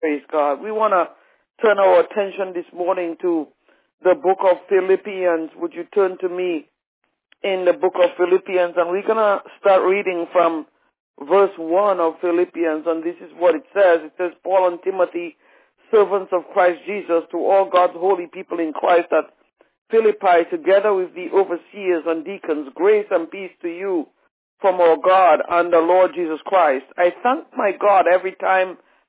Praise God. We want to turn our attention this morning to the book of Philippians. Would you turn to me in the book of Philippians? And we're going to start reading from verse 1 of Philippians. And this is what it says. It says, Paul and Timothy, servants of Christ Jesus, to all God's holy people in Christ at Philippi, together with the overseers and deacons, grace and peace to you from our God and the Lord Jesus Christ. I thank my God every time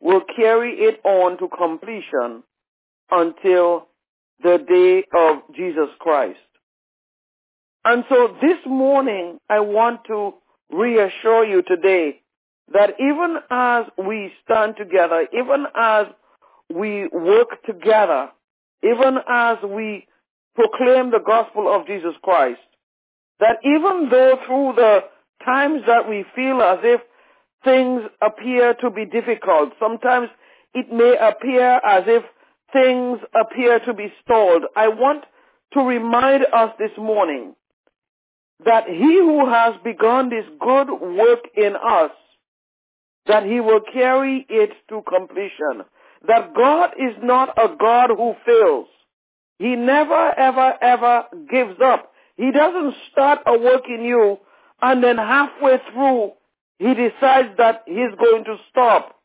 will carry it on to completion until the day of Jesus Christ. And so this morning, I want to reassure you today that even as we stand together, even as we work together, even as we proclaim the gospel of Jesus Christ, that even though through the times that we feel as if things appear to be difficult. Sometimes it may appear as if things appear to be stalled. I want to remind us this morning that he who has begun this good work in us, that he will carry it to completion. That God is not a God who fails. He never, ever, ever gives up. He doesn't start a work in you and then halfway through he decides that he's going to stop.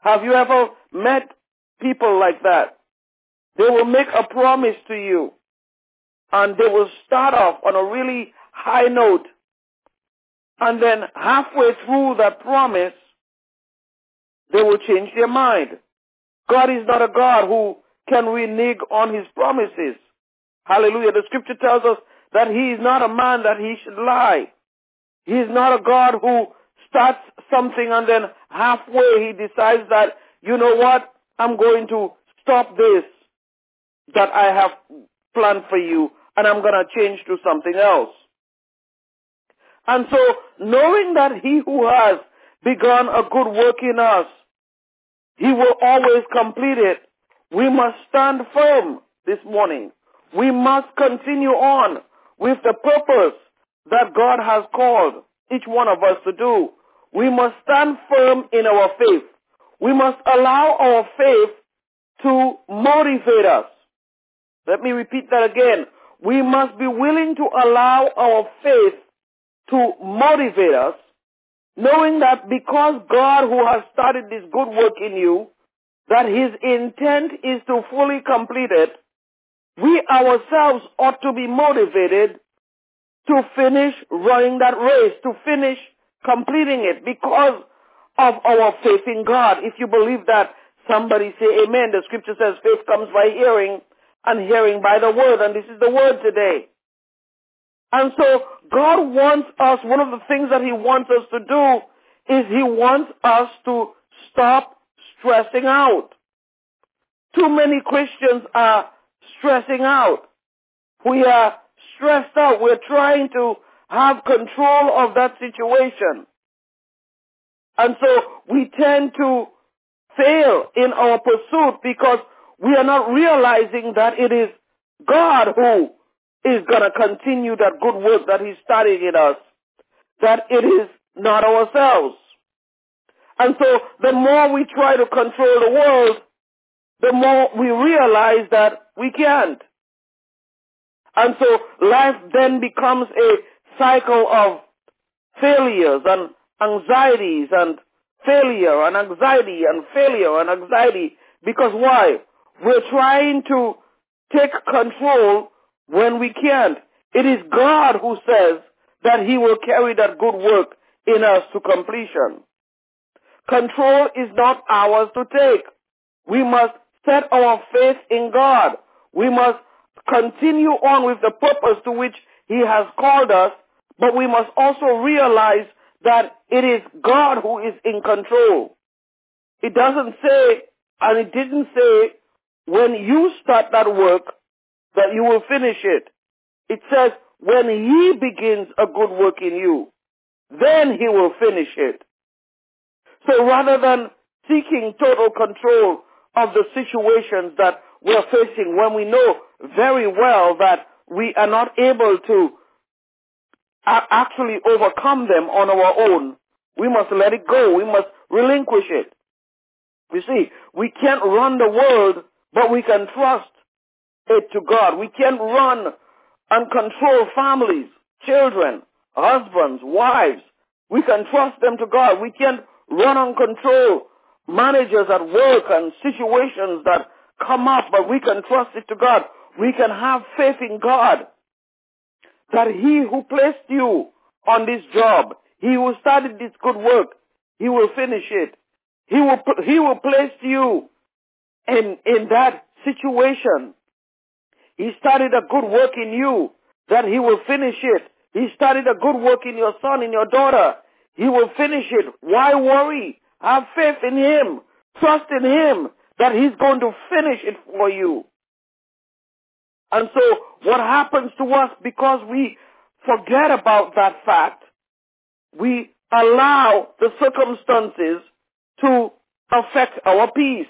Have you ever met people like that? They will make a promise to you and they will start off on a really high note and then halfway through that promise, they will change their mind. God is not a God who can renege on his promises. Hallelujah. The scripture tells us that he is not a man that he should lie. He is not a God who starts something and then halfway he decides that, you know what, I'm going to stop this that I have planned for you and I'm going to change to something else. And so knowing that he who has begun a good work in us, he will always complete it. We must stand firm this morning. We must continue on with the purpose that God has called each one of us to do. We must stand firm in our faith. We must allow our faith to motivate us. Let me repeat that again. We must be willing to allow our faith to motivate us, knowing that because God who has started this good work in you, that his intent is to fully complete it, we ourselves ought to be motivated to finish running that race, to finish completing it because of our faith in God. If you believe that, somebody say amen. The scripture says faith comes by hearing and hearing by the word, and this is the word today. And so God wants us, one of the things that he wants us to do is he wants us to stop stressing out. Too many Christians are stressing out. We are stressed out. We're trying to have control of that situation. And so we tend to fail in our pursuit because we are not realizing that it is God who is going to continue that good work that He's starting in us, that it is not ourselves. And so the more we try to control the world, the more we realize that we can't. And so life then becomes a cycle of failures and anxieties and failure and anxiety and failure and anxiety. Because why? We're trying to take control when we can't. It is God who says that he will carry that good work in us to completion. Control is not ours to take. We must set our faith in God. We must continue on with the purpose to which he has called us, but we must also realize that it is God who is in control. It doesn't say And it didn't say when you start that work that you will finish it. It says when he begins a good work in you, then he will finish it. So rather than seeking total control of the situations that we're facing when we know very well that we are not able to actually overcome them on our own, we must let it go. We must relinquish it. You see, we can't run the world, but we can trust it to God. We can't run and control families, children, husbands, wives. We can trust them to God. We can't run and control managers at work and situations that come up, but we can trust it to God. We can have faith in God that he who placed you on this job, he who started this good work, he will finish it. He will, he will place you in, in that situation. He started a good work in you, that he will finish it. He started a good work in your son, in your daughter. He will finish it. Why worry? Have faith in him. Trust in him that he's going to finish it for you. And so what happens to us because we forget about that fact, we allow the circumstances to affect our peace.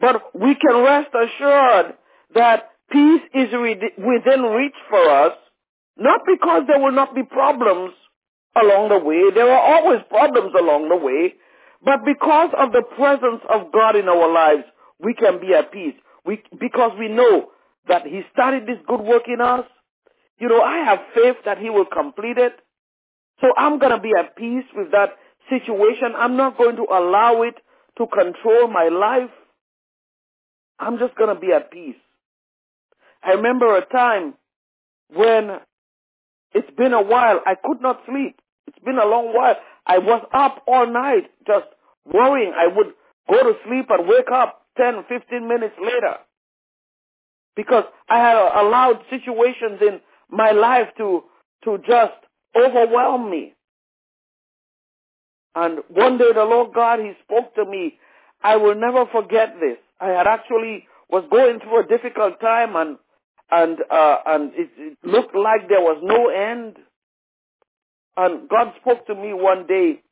But we can rest assured that peace is within reach for us, not because there will not be problems along the way. There are always problems along the way, but because of the presence of God in our lives, we can be at peace. We, because we know that He started this good work in us. You know, I have faith that He will complete it. So I'm going to be at peace with that situation. I'm not going to allow it to control my life. I'm just going to be at peace. I remember a time when it's been a while. I could not sleep. It's been a long while. I was up all night just worrying. I would go to sleep and wake up 10, 15 minutes later. Because I had allowed situations in my life to, to just overwhelm me. And one day the Lord God, He spoke to me. I will never forget this. I had actually was going through a difficult time and, and, uh, and it, it looked like there was no end. And God spoke to me one day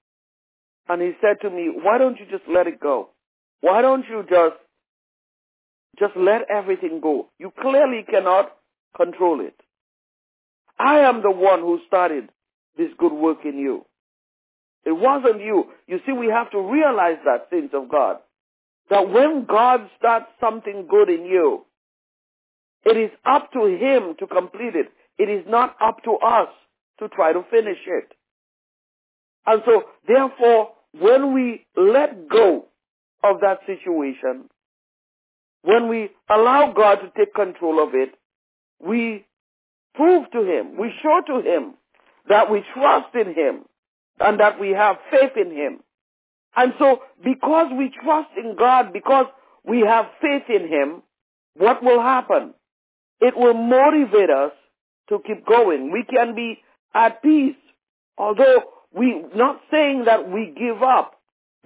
and he said to me, why don't you just let it go? Why don't you just, just let everything go? You clearly cannot control it. I am the one who started this good work in you. It wasn't you. You see, we have to realize that, saints of God, that when God starts something good in you, it is up to Him to complete it. It is not up to us to try to finish it. And so, therefore, when we let go of that situation, when we allow God to take control of it, we prove to Him, we show to Him that we trust in Him and that we have faith in Him. And so, because we trust in God, because we have faith in Him, what will happen? It will motivate us to keep going. We can be at peace, although we not saying that we give up.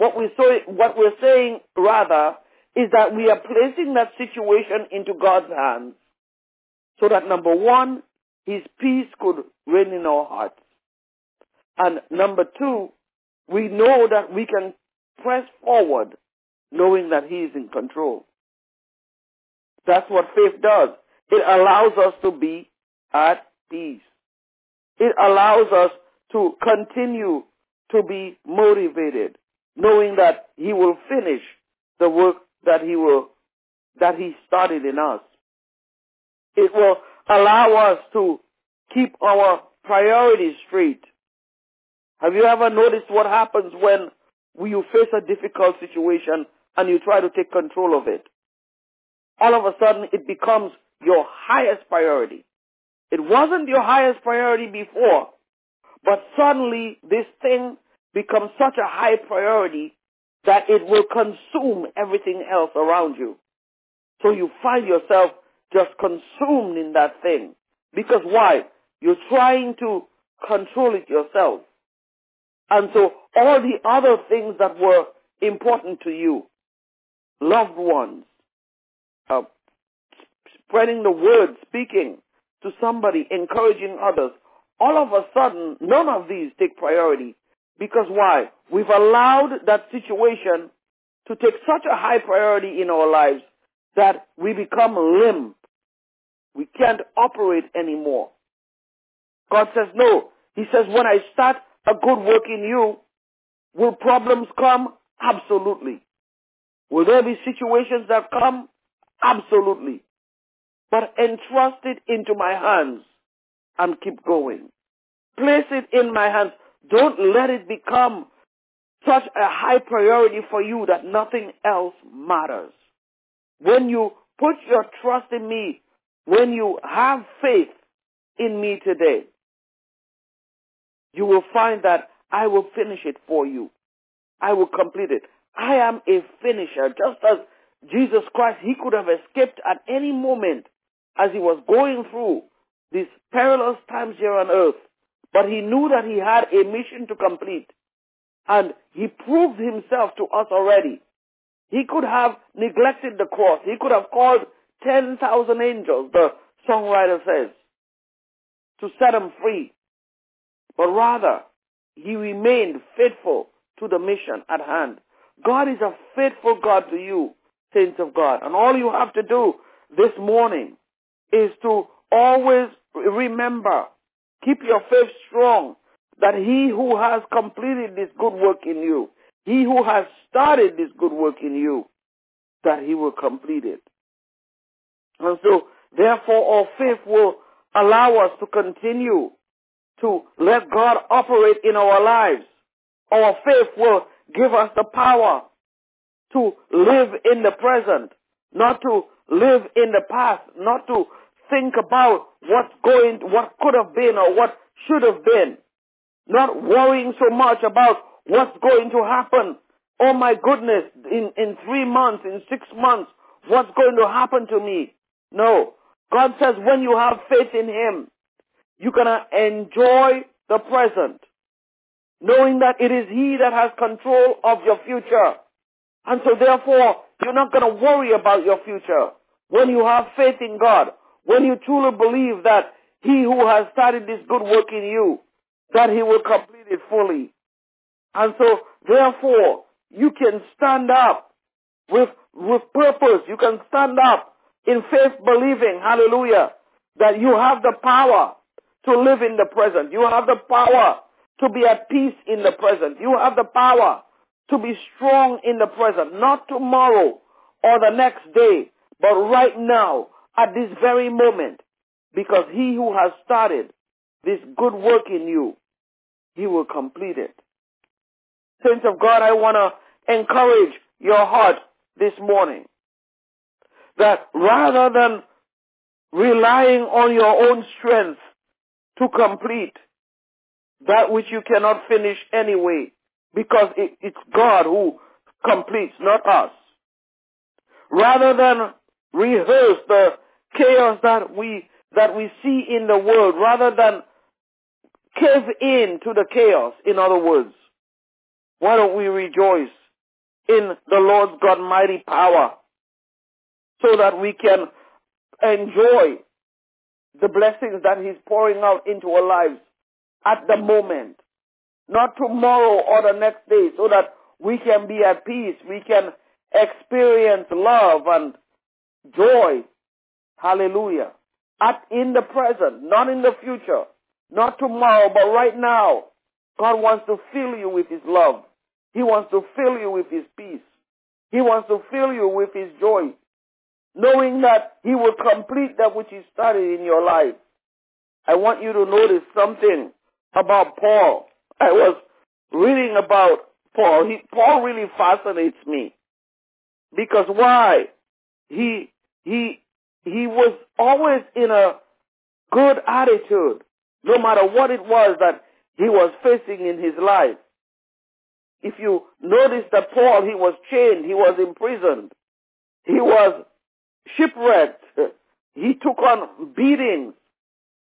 What we say, what we're saying rather is that we are placing that situation into God's hands, so that number one, His peace could reign in our hearts. And number two, we know that we can press forward knowing that He is in control. That's what faith does. It allows us to be at peace. It allows us to continue to be motivated, knowing that He will finish the work that He will, that He started in us. It will allow us to keep our priorities straight. Have you ever noticed what happens when you face a difficult situation and you try to take control of it? All of a sudden it becomes your highest priority. It wasn't your highest priority before, but suddenly this thing becomes such a high priority that it will consume everything else around you. So you find yourself just consumed in that thing. Because why? You're trying to control it yourself. And so all the other things that were important to you, loved ones, uh, spreading the word, speaking to somebody, encouraging others, all of a sudden, none of these take priority. Because why? We've allowed that situation to take such a high priority in our lives that we become limp. We can't operate anymore. God says, no. He says, when I start a good work in you, will problems come? Absolutely. Will there be situations that come? Absolutely. But entrust it into my hands and keep going. Place it in my hands. Don't let it become such a high priority for you that nothing else matters. When you put your trust in me, when you have faith in me today, you will find that I will finish it for you. I will complete it. I am a finisher. Just as Jesus Christ, he could have escaped at any moment as he was going through these perilous times here on earth. But he knew that he had a mission to complete. And he proved himself to us already. He could have neglected the cross. He could have called 10,000 angels, the songwriter says, to set him free. But rather, he remained faithful to the mission at hand. God is a faithful God to you, saints of God. And all you have to do this morning is to always remember, keep your faith strong, that he who has completed this good work in you, he who has started this good work in you, that he will complete it. And so, therefore, our faith will allow us to continue to let God operate in our lives. Our faith will give us the power to live in the present, not to live in the past, not to think about what's going, what could have been or what should have been, not worrying so much about what's going to happen. Oh my goodness, in, in three months, in six months, what's going to happen to me? No. God says when you have faith in Him, you're gonna enjoy the present, knowing that it is He that has control of your future. And so therefore, you're not gonna worry about your future. When you have faith in God, when you truly believe that He who has started this good work in you, that He will complete it fully. And so therefore, you can stand up with, with purpose. You can stand up in faith believing, hallelujah, that you have the power to live in the present. You have the power to be at peace in the present. You have the power to be strong in the present, not tomorrow or the next day, but right now, at this very moment, because he who has started this good work in you, he will complete it. Saints of God, I want to encourage your heart this morning that rather than relying on your own strength to complete that which you cannot finish anyway, because it, it's God who completes, not us. Rather than rehearse the chaos that we that we see in the world, rather than cave in to the chaos, in other words, why don't we rejoice in the Lord's God mighty power so that we can enjoy the blessings that He's pouring out into our lives at the moment, not tomorrow or the next day, so that we can be at peace, we can experience love and joy. Hallelujah. At in the present, not in the future, not tomorrow, but right now. God wants to fill you with His love. He wants to fill you with His peace. He wants to fill you with His joy, knowing that He will complete that which He started in your life. I want you to notice something about Paul. I was reading about Paul. He, Paul really fascinates me. Because why? He, he, he was always in a good attitude, no matter what it was that he was facing in his life. If you notice that Paul, he was chained, he was imprisoned, he was shipwrecked, he took on beatings,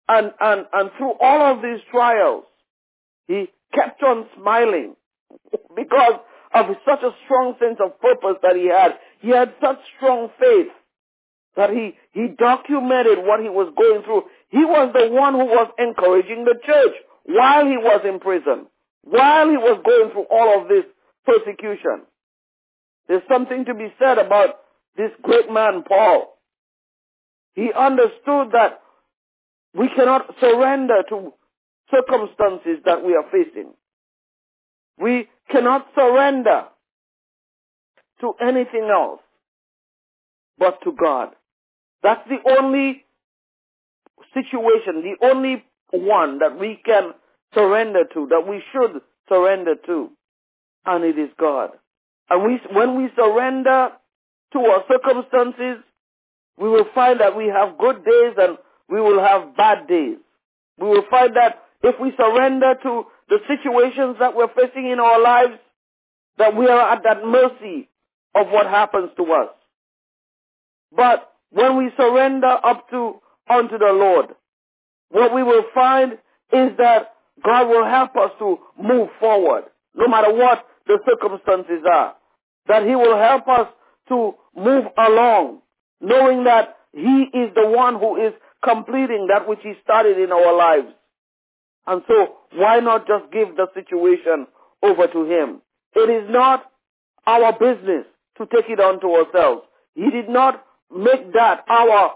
and, and, and through all of these trials, he kept on smiling because of such a strong sense of purpose that he had. He had such strong faith that he, he documented what he was going through. He was the one who was encouraging the church while he was in prison, while he was going through all of this persecution. There's something to be said about this great man, Paul. He understood that we cannot surrender to circumstances that we are facing. We cannot surrender to anything else but to God. That's the only situation, the only one that we can surrender to, that we should surrender to, and it is God. And we, when we surrender to our circumstances, we will find that we have good days and we will have bad days. We will find that if we surrender to the situations that we're facing in our lives, that we are at that mercy of what happens to us. But when we surrender up to unto the Lord, what we will find is that God will help us to move forward, no matter what the circumstances are. That He will help us to move along, knowing that He is the one who is completing that which He started in our lives. And so, why not just give the situation over to Him? It is not our business to take it on to ourselves. He did not make that our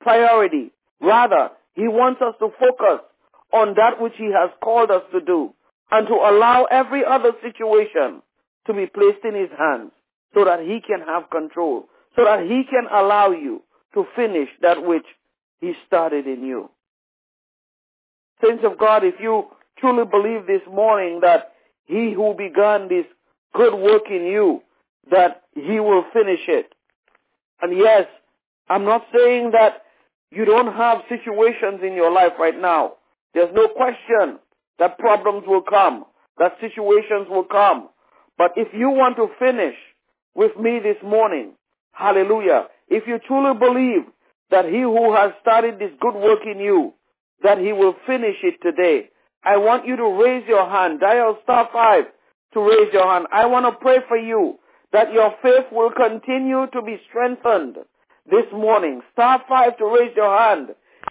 priority. Rather, He wants us to focus on that which He has called us to do and to allow every other situation to be placed in His hands so that He can have control, so that He can allow you to finish that which He started in you. Saints of God, if you truly believe this morning that He who began this good work in you, that He will finish it. And yes, I'm not saying that you don't have situations in your life right now. There's no question that problems will come, that situations will come. But if you want to finish with me this morning, hallelujah, if you truly believe that he who has started this good work in you, that he will finish it today, I want you to raise your hand. Dial star five to raise your hand. I want to pray for you that your faith will continue to be strengthened this morning. Star five to raise your hand.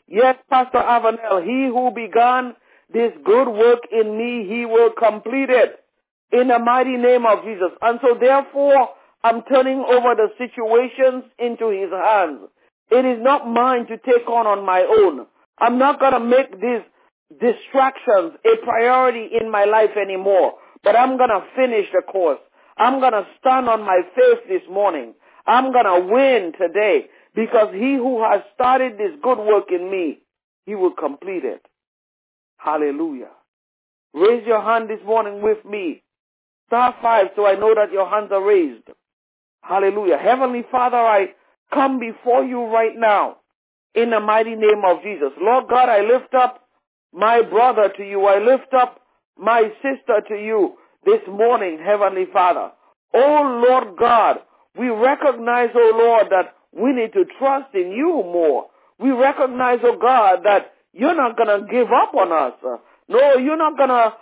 Yes, Pastor Avanel, he who began this good work in me, he will complete it in the mighty name of Jesus. And so therefore, I'm turning over the situations into his hands. It is not mine to take on on my own. I'm not going to make these distractions a priority in my life anymore, but I'm going to finish the course. I'm going to stand on my faith this morning. I'm going to win today because he who has started this good work in me, he will complete it. Hallelujah. Raise your hand this morning with me. Star five so I know that your hands are raised. Hallelujah. Heavenly Father, I come before you right now in the mighty name of Jesus. Lord God, I lift up my brother to you. I lift up my sister to you this morning, Heavenly Father. Oh Lord God, we recognize, oh Lord, that we need to trust in you more. We recognize, oh God, that you're not going to give up on us. No, you're not going to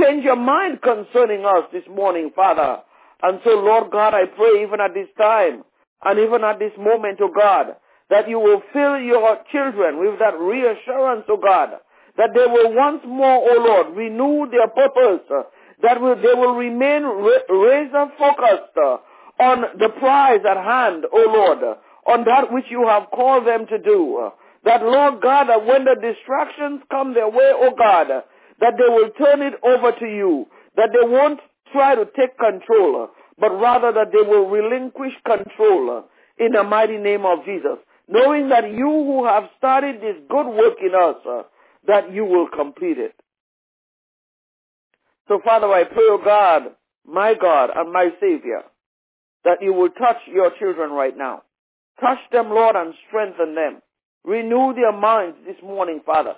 change your mind concerning us this morning, Father. And so, Lord God, I pray even at this time and even at this moment, oh God, that you will fill your children with that reassurance, oh God, that they will once more, oh Lord, renew their purpose, uh, that will, they will remain razor focused uh, on the prize at hand, oh Lord, uh, on that which you have called them to do. That, Lord God, that when the distractions come their way, oh God, that they will turn it over to you, that they won't try to take control, but rather that they will relinquish control in the mighty name of Jesus, knowing that you who have started this good work in us, that you will complete it. So Father, I pray, oh God, my God and my Savior, that you will touch your children right now. Touch them, Lord, and strengthen them. Renew their minds this morning, Father.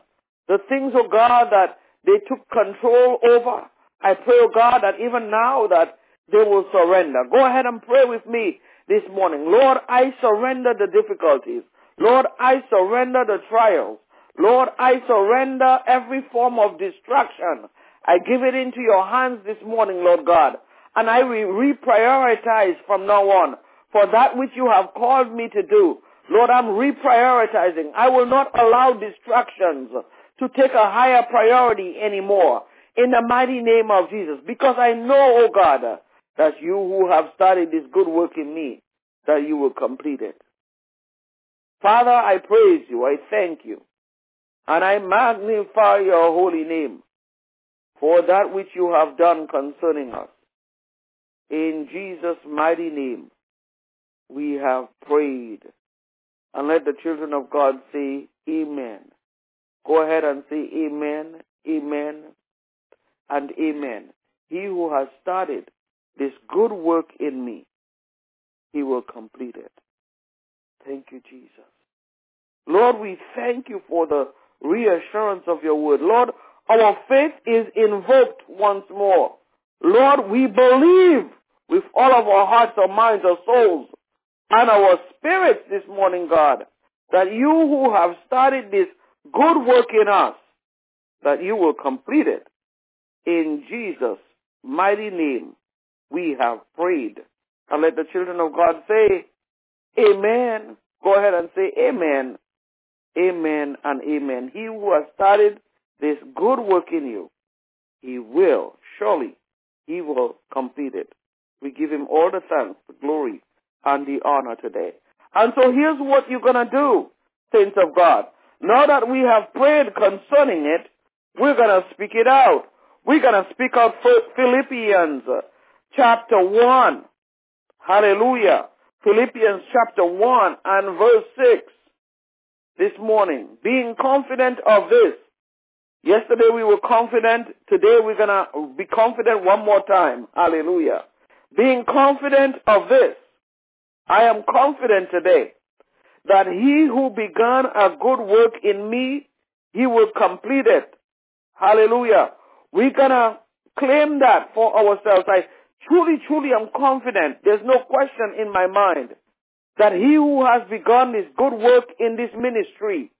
The things, oh God, that they took control over, I pray, oh God, that even now that they will surrender. Go ahead and pray with me this morning. Lord, I surrender the difficulties. Lord, I surrender the trials. Lord, I surrender every form of distraction. I give it into your hands this morning, Lord God. and I will reprioritize from now on for that which you have called me to do. Lord, I'm reprioritizing. I will not allow distractions to take a higher priority anymore in the mighty name of Jesus because I know, oh God, that you who have started this good work in me, that you will complete it. Father, I praise you. I thank you. And I magnify your holy name for that which you have done concerning us. In Jesus' mighty name, we have prayed. And let the children of God say, Amen. Go ahead and say Amen, Amen, and Amen. He who has started this good work in me, he will complete it. Thank you, Jesus. Lord, we thank you for the reassurance of your word. Lord, our faith is invoked once more. Lord, we believe with all of our hearts, our minds, our souls, and our spirits this morning, God, that you who have started this good work in us, that you will complete it. In Jesus' mighty name, we have prayed. And let the children of God say, Amen. Go ahead and say Amen. Amen and amen. He who has started this good work in you, he will, surely, he will complete it. We give him all the thanks, the glory, and the honor today. And so here's what you're going to do, saints of God. Now that we have prayed concerning it, we're going to speak it out. We're going to speak out Philippians uh, chapter 1. Hallelujah. Philippians chapter 1 and verse 6 this morning. Being confident of this. Yesterday we were confident. Today we're going to be confident one more time. Hallelujah. Being confident of this. I am confident today that he who began a good work in me, he will complete it. Hallelujah. We're gonna claim that for ourselves. I truly, truly am confident. There's no question in my mind that he who has begun this good work in this ministry,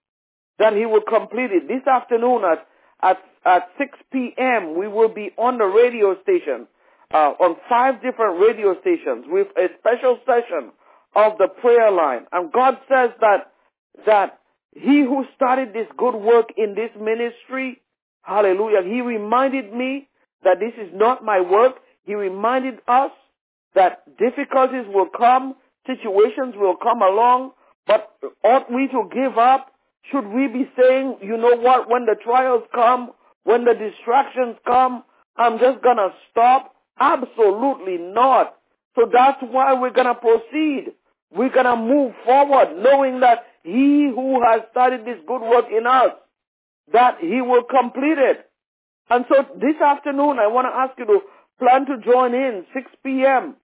that he will complete it. This afternoon at, at, at 6 p.m., we will be on the radio station, uh, on five different radio stations with a special session of the prayer line. And God says that, that he who started this good work in this ministry, hallelujah, he reminded me that this is not my work. He reminded us that difficulties will come, situations will come along, but ought we to give up? Should we be saying, you know what, when the trials come, when the distractions come, I'm just gonna stop? Absolutely not. So that's why we're gonna proceed. We're gonna move forward knowing that he who has started this good work in us, that he will complete it. And so this afternoon I want to ask you to plan to join in 6 p.m.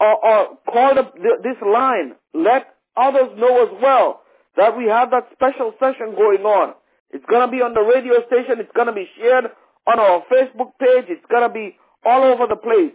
or, or call the, this line. Let others know as well that we have that special session going on. It's going to be on the radio station. It's going to be shared on our Facebook page. It's going to be all over the place.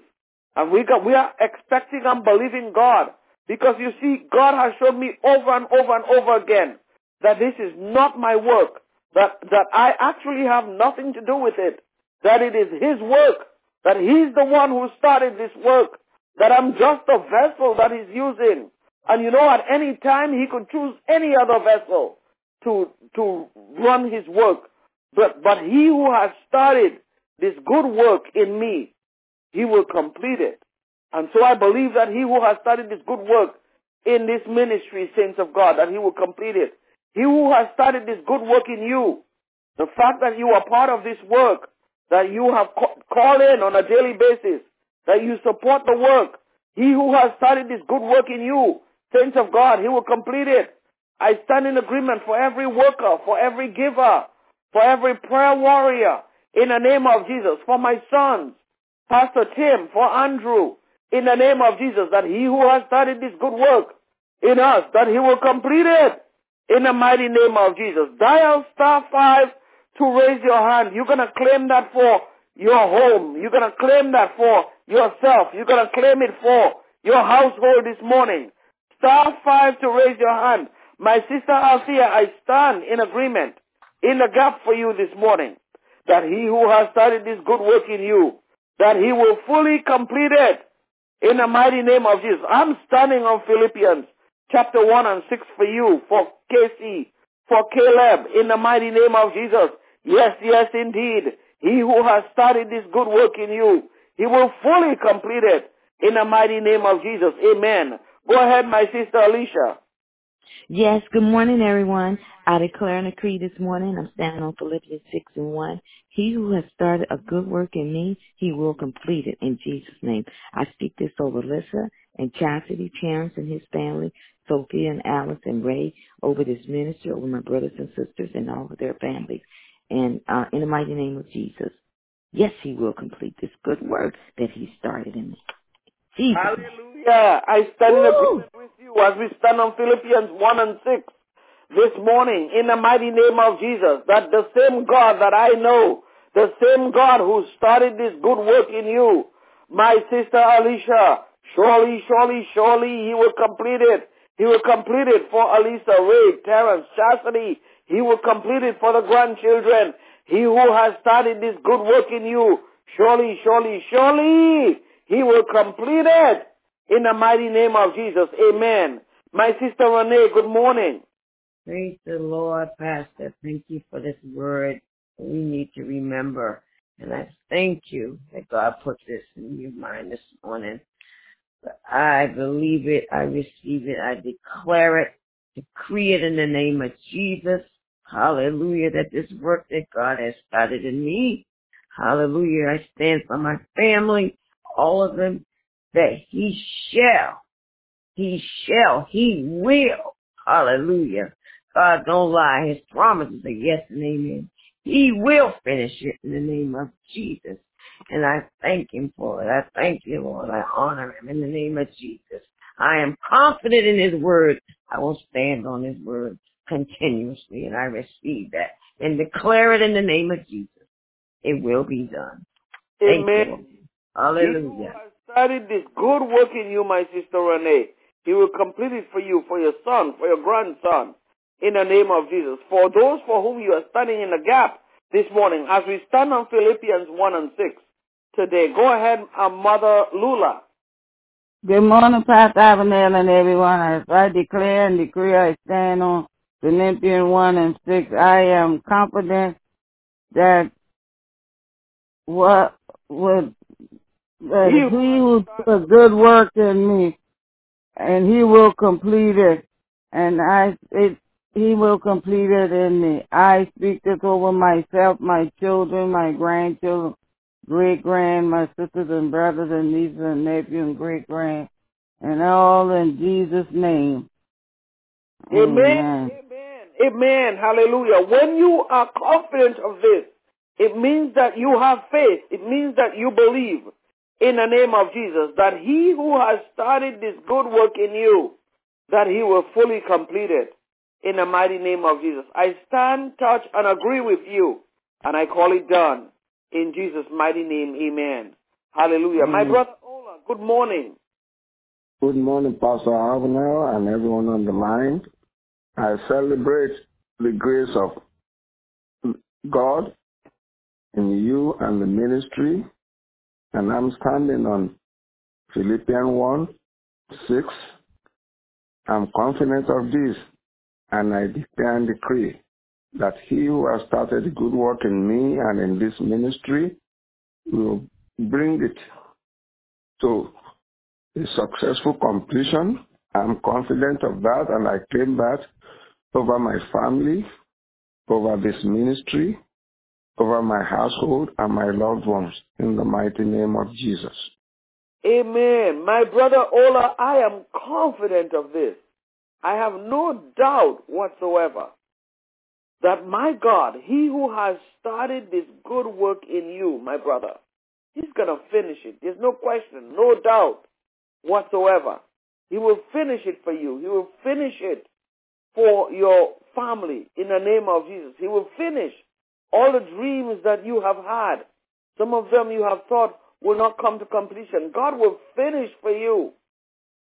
And we got, we are expecting and believing God because you see, God has shown me over and over and over again that this is not my work, that, that I actually have nothing to do with it, that it is His work, that He's the one who started this work, that I'm just a vessel that He's using. And you know, at any time He could choose any other vessel to, to run His work. But, but He who has started this good work in me, He will complete it. And so I believe that he who has started this good work in this ministry, saints of God, that he will complete it. He who has started this good work in you, the fact that you are part of this work, that you have called in on a daily basis, that you support the work, he who has started this good work in you, saints of God, he will complete it. I stand in agreement for every worker, for every giver, for every prayer warrior, in the name of Jesus, for my sons, Pastor Tim, for Andrew, in the name of Jesus that he who has started this good work in us, that he will complete it in the mighty name of Jesus. Dial star five to raise your hand. You're going to claim that for your home. You're going to claim that for yourself. You're going to claim it for your household this morning. Star five to raise your hand. My sister Althea, I stand in agreement in the gap for you this morning that he who has started this good work in you that he will fully complete it in the mighty name of Jesus. I'm standing on Philippians chapter 1 and 6 for you, for Casey, for Caleb, in the mighty name of Jesus. Yes, yes, indeed. He who has started this good work in you, he will fully complete it in the mighty name of Jesus. Amen. Go ahead, my sister Alicia. Yes, good morning, everyone. I declare and decree this morning, I'm standing on Philippians 6 and 1. He who has started a good work in me, he will complete it in Jesus' name. I speak this over Lissa and Chastity, Terrence and his family, Sophia and Alice and Ray, over this ministry, over my brothers and sisters and all of their families. And uh, in the mighty name of Jesus, yes, he will complete this good work that he started in me. Jesus. Hallelujah. I stand in agreement with you as we stand on Philippians 1 and 6 this morning in the mighty name of Jesus that the same God that I know, the same God who started this good work in you, my sister Alicia, surely, surely, surely he will complete it. He will complete it for Alisa, Ray, Terrence, Chastity. He will complete it for the grandchildren. He who has started this good work in you, surely, surely, surely he will complete it in the mighty name of Jesus. Amen. My sister Renee, good morning. Praise the Lord, Pastor. Thank you for this word. We need to remember. And I thank you that God put this in your mind this morning. I believe it. I receive it. I declare it. Decree it in the name of Jesus. Hallelujah. That this work that God has started in me. Hallelujah. I stand for my family, all of them, that he shall, he shall, he will. Hallelujah. God don't lie. His promises are yes and amen. He will finish it in the name of Jesus. And I thank him for it. I thank you, Lord. I honor him in the name of Jesus. I am confident in his word. I will stand on his word continuously and I receive that and declare it in the name of Jesus. It will be done. Thank Amen. you. Hallelujah. He has started this good work in you, my sister Renee. He will complete it for you, for your son, for your grandson, in the name of Jesus. For those for whom you are standing in the gap this morning, as we stand on Philippians 1 and 6 today, go ahead, uh, Mother Lula. Good morning, Pastor Avenel and everyone. As I declare and decree, I stand on Philippians 1 and 6. I am confident that what would that He- will do a good work in me, and he will complete it, and I it he will complete it in me. I speak this over myself, my children, my grandchildren, great grand, my sisters and brothers and nieces and nephews and great grand, and all in Jesus' name. Amen. Amen. Amen. Hallelujah. When you are confident of this, it means that you have faith. It means that you believe in the name of Jesus that he who has started this good work in you, that he will fully complete it in the mighty name of Jesus. I stand, touch, and agree with you, and I call it done in Jesus' mighty name. Amen. Hallelujah. My brother Ola, good morning. Good morning, Pastor Avenel and everyone on the line. I celebrate the grace of God in you and the ministry, and I'm standing on Philippians 1 6. I'm confident of this, and I declare and decree that he who has started good work in me and in this ministry will bring it to a successful completion. I'm confident of that, and I claim that over my family, over this ministry, over my household, and my loved ones, in the mighty name of Jesus. Amen. My brother Ola, I am confident of this. I have no doubt whatsoever that my God, he who has started this good work in you, my brother, he's going to finish it. There's no question, no doubt whatsoever. He will finish it for you. He will finish it for your family in the name of Jesus. He will finish all the dreams that you have had. Some of them you have thought will not come to completion. God will finish for you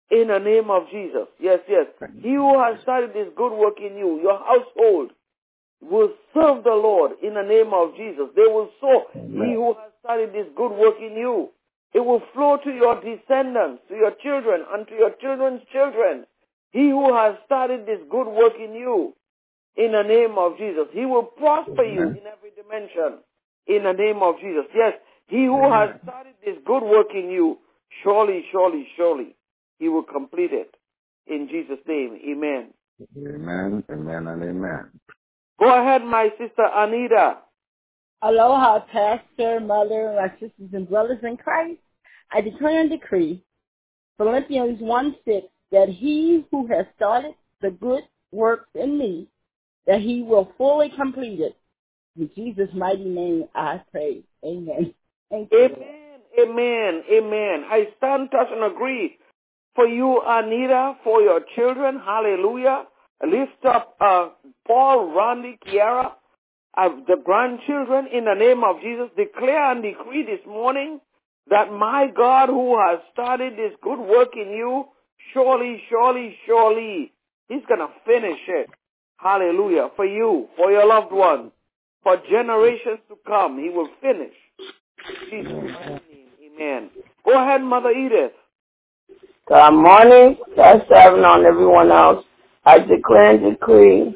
in the name of Jesus. Yes, yes. He who has started this good work in you, your household, will serve the Lord in the name of Jesus. They will sow. He who has started this good work in you. It will flow to your descendants, to your children, and to your children's children. He who has started this good work in you, in the name of Jesus, he will prosper you in every dimension, in the name of Jesus. Yes, he who has started this good work in you, surely, surely, surely, he will complete it. In Jesus' name, amen. Amen, amen, and amen. Go ahead, my sister Anita. Aloha, Pastor, Mother, my sisters and brothers in Christ. I declare and decree, Philippians 1 6, that he who has started the good works in me, that he will fully complete it. In Jesus' mighty name I pray. Amen. Thank you. Amen, amen, amen. I stand, touch, and agree for you, Anita, for your children. Hallelujah. Lift up uh, Paul, Randy, Kiara, uh, the grandchildren in the name of Jesus. Declare and decree this morning that my God who has started this good work in you, surely, surely, surely, he's going to finish it. Hallelujah. For you, for your loved ones, for generations to come, he will finish. Amen. Go ahead, Mother Edith. Good morning, Pastor on everyone else. I declare and decree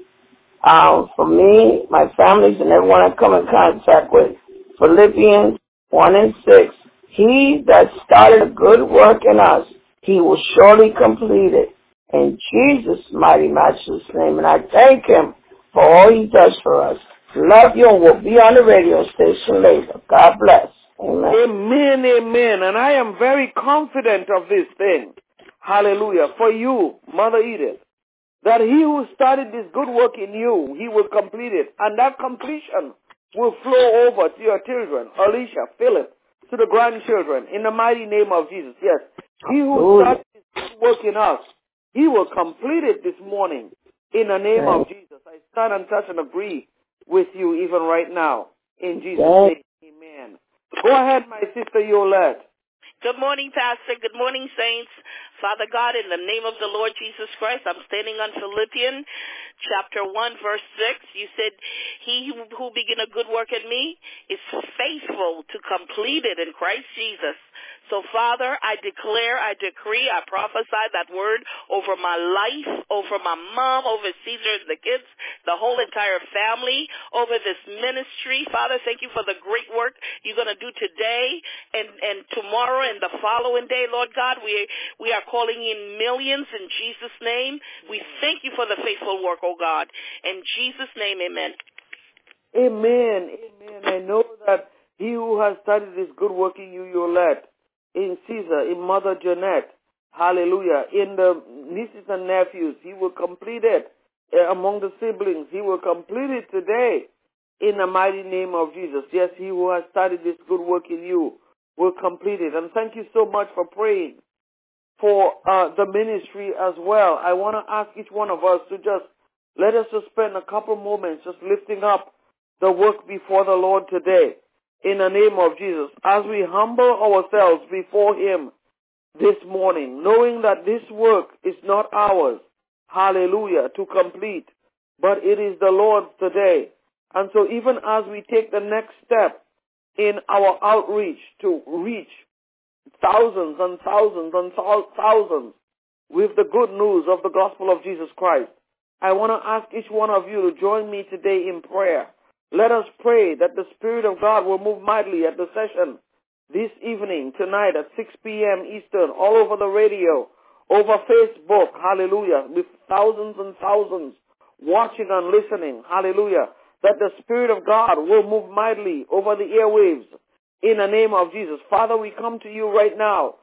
um, for me, my families, and everyone I come in contact with, Philippians 1 and 6, he that started a good work in us, he will surely complete it. In Jesus' mighty matchless name. And I thank him for all he does for us. Love you and we'll be on the radio station later. God bless. Amen. Amen, amen. And I am very confident of this thing. Hallelujah. For you, Mother Edith, that he who started this good work in you, he will complete it. And that completion will flow over to your children, Alicia, Philip, to the grandchildren, in the mighty name of Jesus. Yes. He who started this good work in us, he will complete it this morning in the name of Jesus. I stand and touch and agree with you even right now. In Jesus' name, amen. Go ahead, my sister Yolette. Good morning, Pastor. Good morning, saints. Father God, in the name of the Lord Jesus Christ, I'm standing on Philippians chapter 1, verse 6. You said, He who begin a good work in me is faithful to complete it in Christ Jesus. So, Father, I declare, I decree, I prophesy that word over my life, over my mom, over Caesar and the kids, the whole entire family, over this ministry. Father, thank you for the great work you're going to do today and, and tomorrow and the following day, Lord God. We, we are calling in millions in Jesus' name. We thank you for the faithful work, oh God. In Jesus' name, amen. Amen. Amen. I know that he who has started this good work in you, Yolette, in Caesar, in Mother Jeanette, hallelujah, in the nieces and nephews, he will complete it. Uh, among the siblings, he will complete it today in the mighty name of Jesus. Yes, he who has started this good work in you will complete it. And thank you so much for praying for uh, the ministry as well. I want to ask each one of us to just let us just spend a couple moments just lifting up the work before the Lord today in the name of Jesus as we humble ourselves before him this morning, knowing that this work is not ours, hallelujah, to complete, but it is the Lord's today. And so even as we take the next step in our outreach to reach thousands and thousands and thousands with the good news of the gospel of Jesus Christ, I want to ask each one of you to join me today in prayer. Let us pray that the Spirit of God will move mightily at the session this evening, tonight at 6 p.m. Eastern, all over the radio, over Facebook, hallelujah, with thousands and thousands watching and listening, hallelujah, that the Spirit of God will move mightily over the airwaves in the name of Jesus. Father, we come to you right now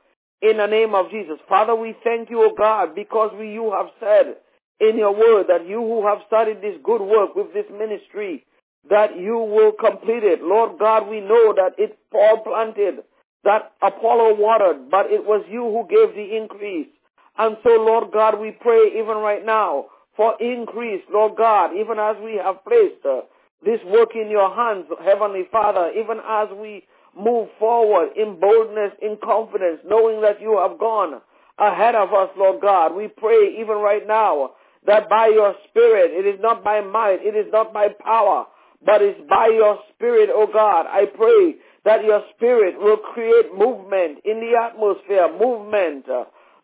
in the name of Jesus. Father, we thank you, O God, because we, you have said in your word that you who have started this good work with this ministry, that you will complete it. Lord God, we know that it Paul planted, that Apollo watered, but it was you who gave the increase. And so, Lord God, we pray even right now for increase, Lord God, even as we have placed uh, this work in your hands, Heavenly Father, even as we move forward in boldness, in confidence, knowing that you have gone ahead of us, Lord God. We pray even right now that by your Spirit, it is not by might, it is not by power, but it's by your Spirit, O God. I pray that your spirit will create movement in the atmosphere, movement,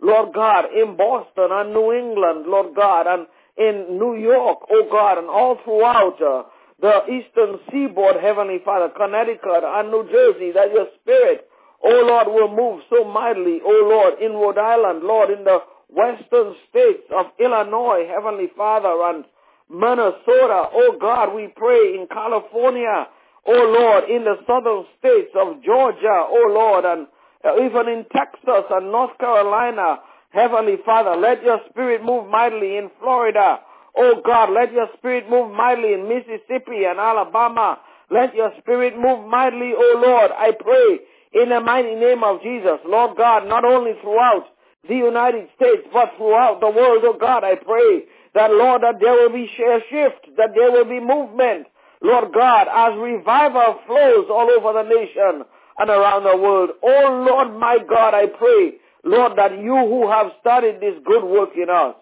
Lord God, in Boston and New England, Lord God, and in New York, oh God, and all throughout uh, the eastern seaboard, Heavenly Father, Connecticut and New Jersey, that your spirit, oh Lord, will move so mightily, oh Lord, in Rhode Island, Lord, in the western states of Illinois, Heavenly Father, and Minnesota, oh God, we pray in California, oh Lord, in the southern states of Georgia, oh Lord, and uh, even in Texas and North Carolina, Heavenly Father, let your spirit move mightily in Florida. Oh God, let your spirit move mightily in Mississippi and Alabama. Let your spirit move mightily, oh Lord, I pray in the mighty name of Jesus. Lord God, not only throughout the United States, but throughout the world, oh God, I pray that, Lord, that there will be shift, that there will be movement, Lord God, as revival flows all over the nation and around the world. Oh Lord, my God, I pray, Lord, that you who have started this good work in us,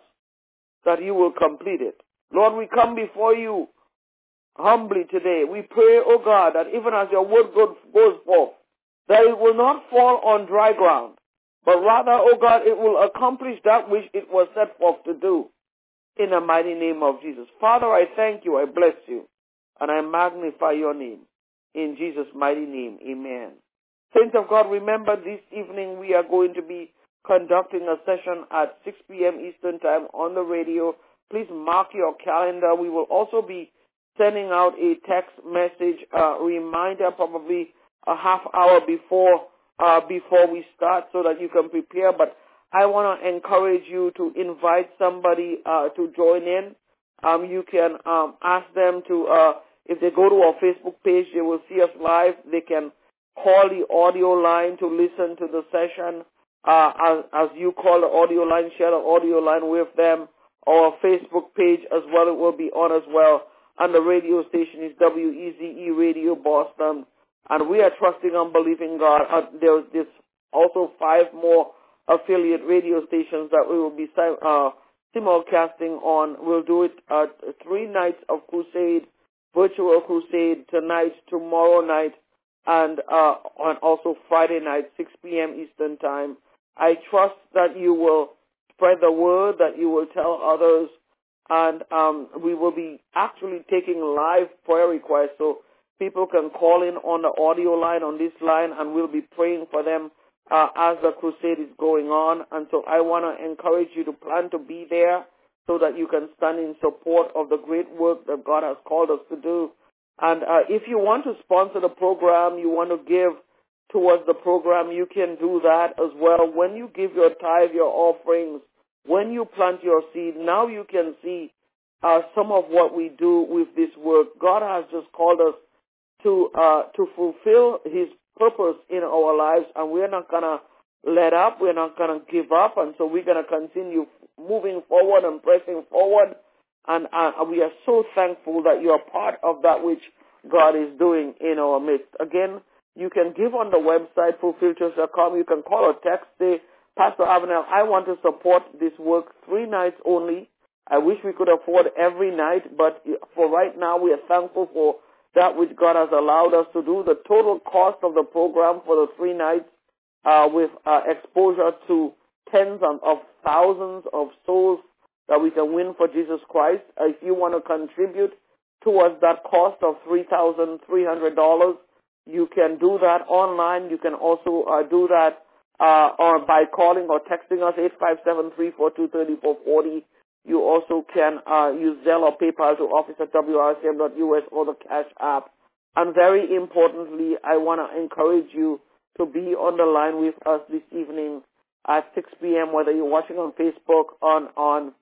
that you will complete it. Lord, we come before you humbly today. We pray, oh God, that even as your word goes forth, that it will not fall on dry ground, but rather, oh God, it will accomplish that which it was set forth to do in the mighty name of Jesus. Father, I thank you, I bless you, and I magnify your name. In Jesus' mighty name, amen. Saints of God, remember this evening we are going to be conducting a session at 6 p.m. Eastern Time on the radio. Please mark your calendar. We will also be sending out a text message uh, reminder probably a half hour before uh, before we start so that you can prepare. But I want to encourage you to invite somebody uh, to join in. Um, you can um, ask them to, uh, if they go to our Facebook page, they will see us live. They can call the audio line to listen to the session. Uh, as, as you call the audio line, share the audio line with them. Our Facebook page as well, it will be on as well. And the radio station is WEZE Radio Boston. And we are trusting and believing God. Uh, there's, there's also five more affiliate radio stations that we will be uh, simulcasting on. We'll do it uh, three nights of crusade, virtual crusade tonight, tomorrow night, and uh, on also Friday night, 6 p.m. Eastern Time. I trust that you will spread the word, that you will tell others, and um, we will be actually taking live prayer requests. So people can call in on the audio line, on this line, and we'll be praying for them uh, as the crusade is going on. And so I want to encourage you to plan to be there so that you can stand in support of the great work that God has called us to do. And uh, if you want to sponsor the program, you want to give towards the program, you can do that as well. When you give your tithe, your offerings, when you plant your seed, now you can see uh, some of what we do with this work. God has just called us to uh, to fulfill His purpose in our lives, and we're not gonna let up. We're not gonna give up, and so we're gonna continue moving forward and pressing forward. And uh, we are so thankful that you are part of that which God is doing in our midst. Again, you can give on the website, fulfilledchurch.com. You can call or text, say, Pastor Avenel, I want to support this work three nights only. I wish we could afford every night, but for right now, we are thankful for that which God has allowed us to do. The total cost of the program for the three nights uh, with uh, exposure to tens of, thousands of souls that we can win for Jesus Christ. If you want to contribute towards that cost of $3,300, you can do that online. You can also uh, do that uh, or by calling or texting us 857-342-3440. You also can uh, use Zelle or PayPal to office at wrcm.us or the Cash App. And very importantly, I want to encourage you to be on the line with us this evening at 6 p.m., whether you're watching on Facebook, on, on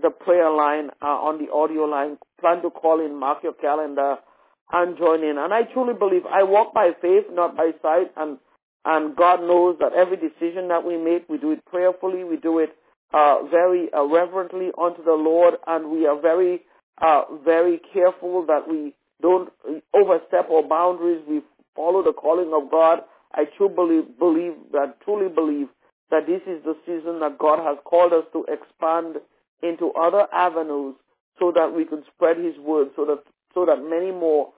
the prayer line, uh, on the audio line. Plan to call in, mark your calendar, and join in. And I truly believe I walk by faith, not by sight, and and God knows that every decision that we make, we do it prayerfully, we do it uh, very uh, reverently unto the Lord, and we are very, uh, very careful that we don't overstep our boundaries. We follow the calling of God. I truly believe, believe that, truly believe that this is the season that God has called us to expand into other avenues so that we can spread His word, so that so that many more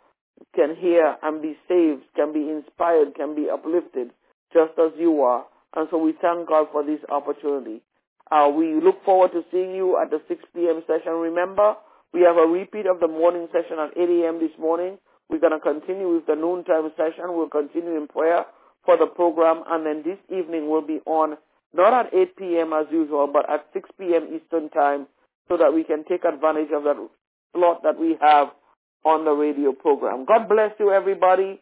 can hear and be saved, can be inspired, can be uplifted, just as you are. And so we thank God for this opportunity. Uh, we look forward to seeing you at the 6 p.m. session. Remember, we have a repeat of the morning session at 8 a.m. this morning. We're going to continue with the noontime session. We'll continue in prayer for the program. And then this evening we'll be on not at 8 p.m. as usual, but at 6 p.m. Eastern Time so that we can take advantage of that slot that we have on the radio program. God bless you, everybody.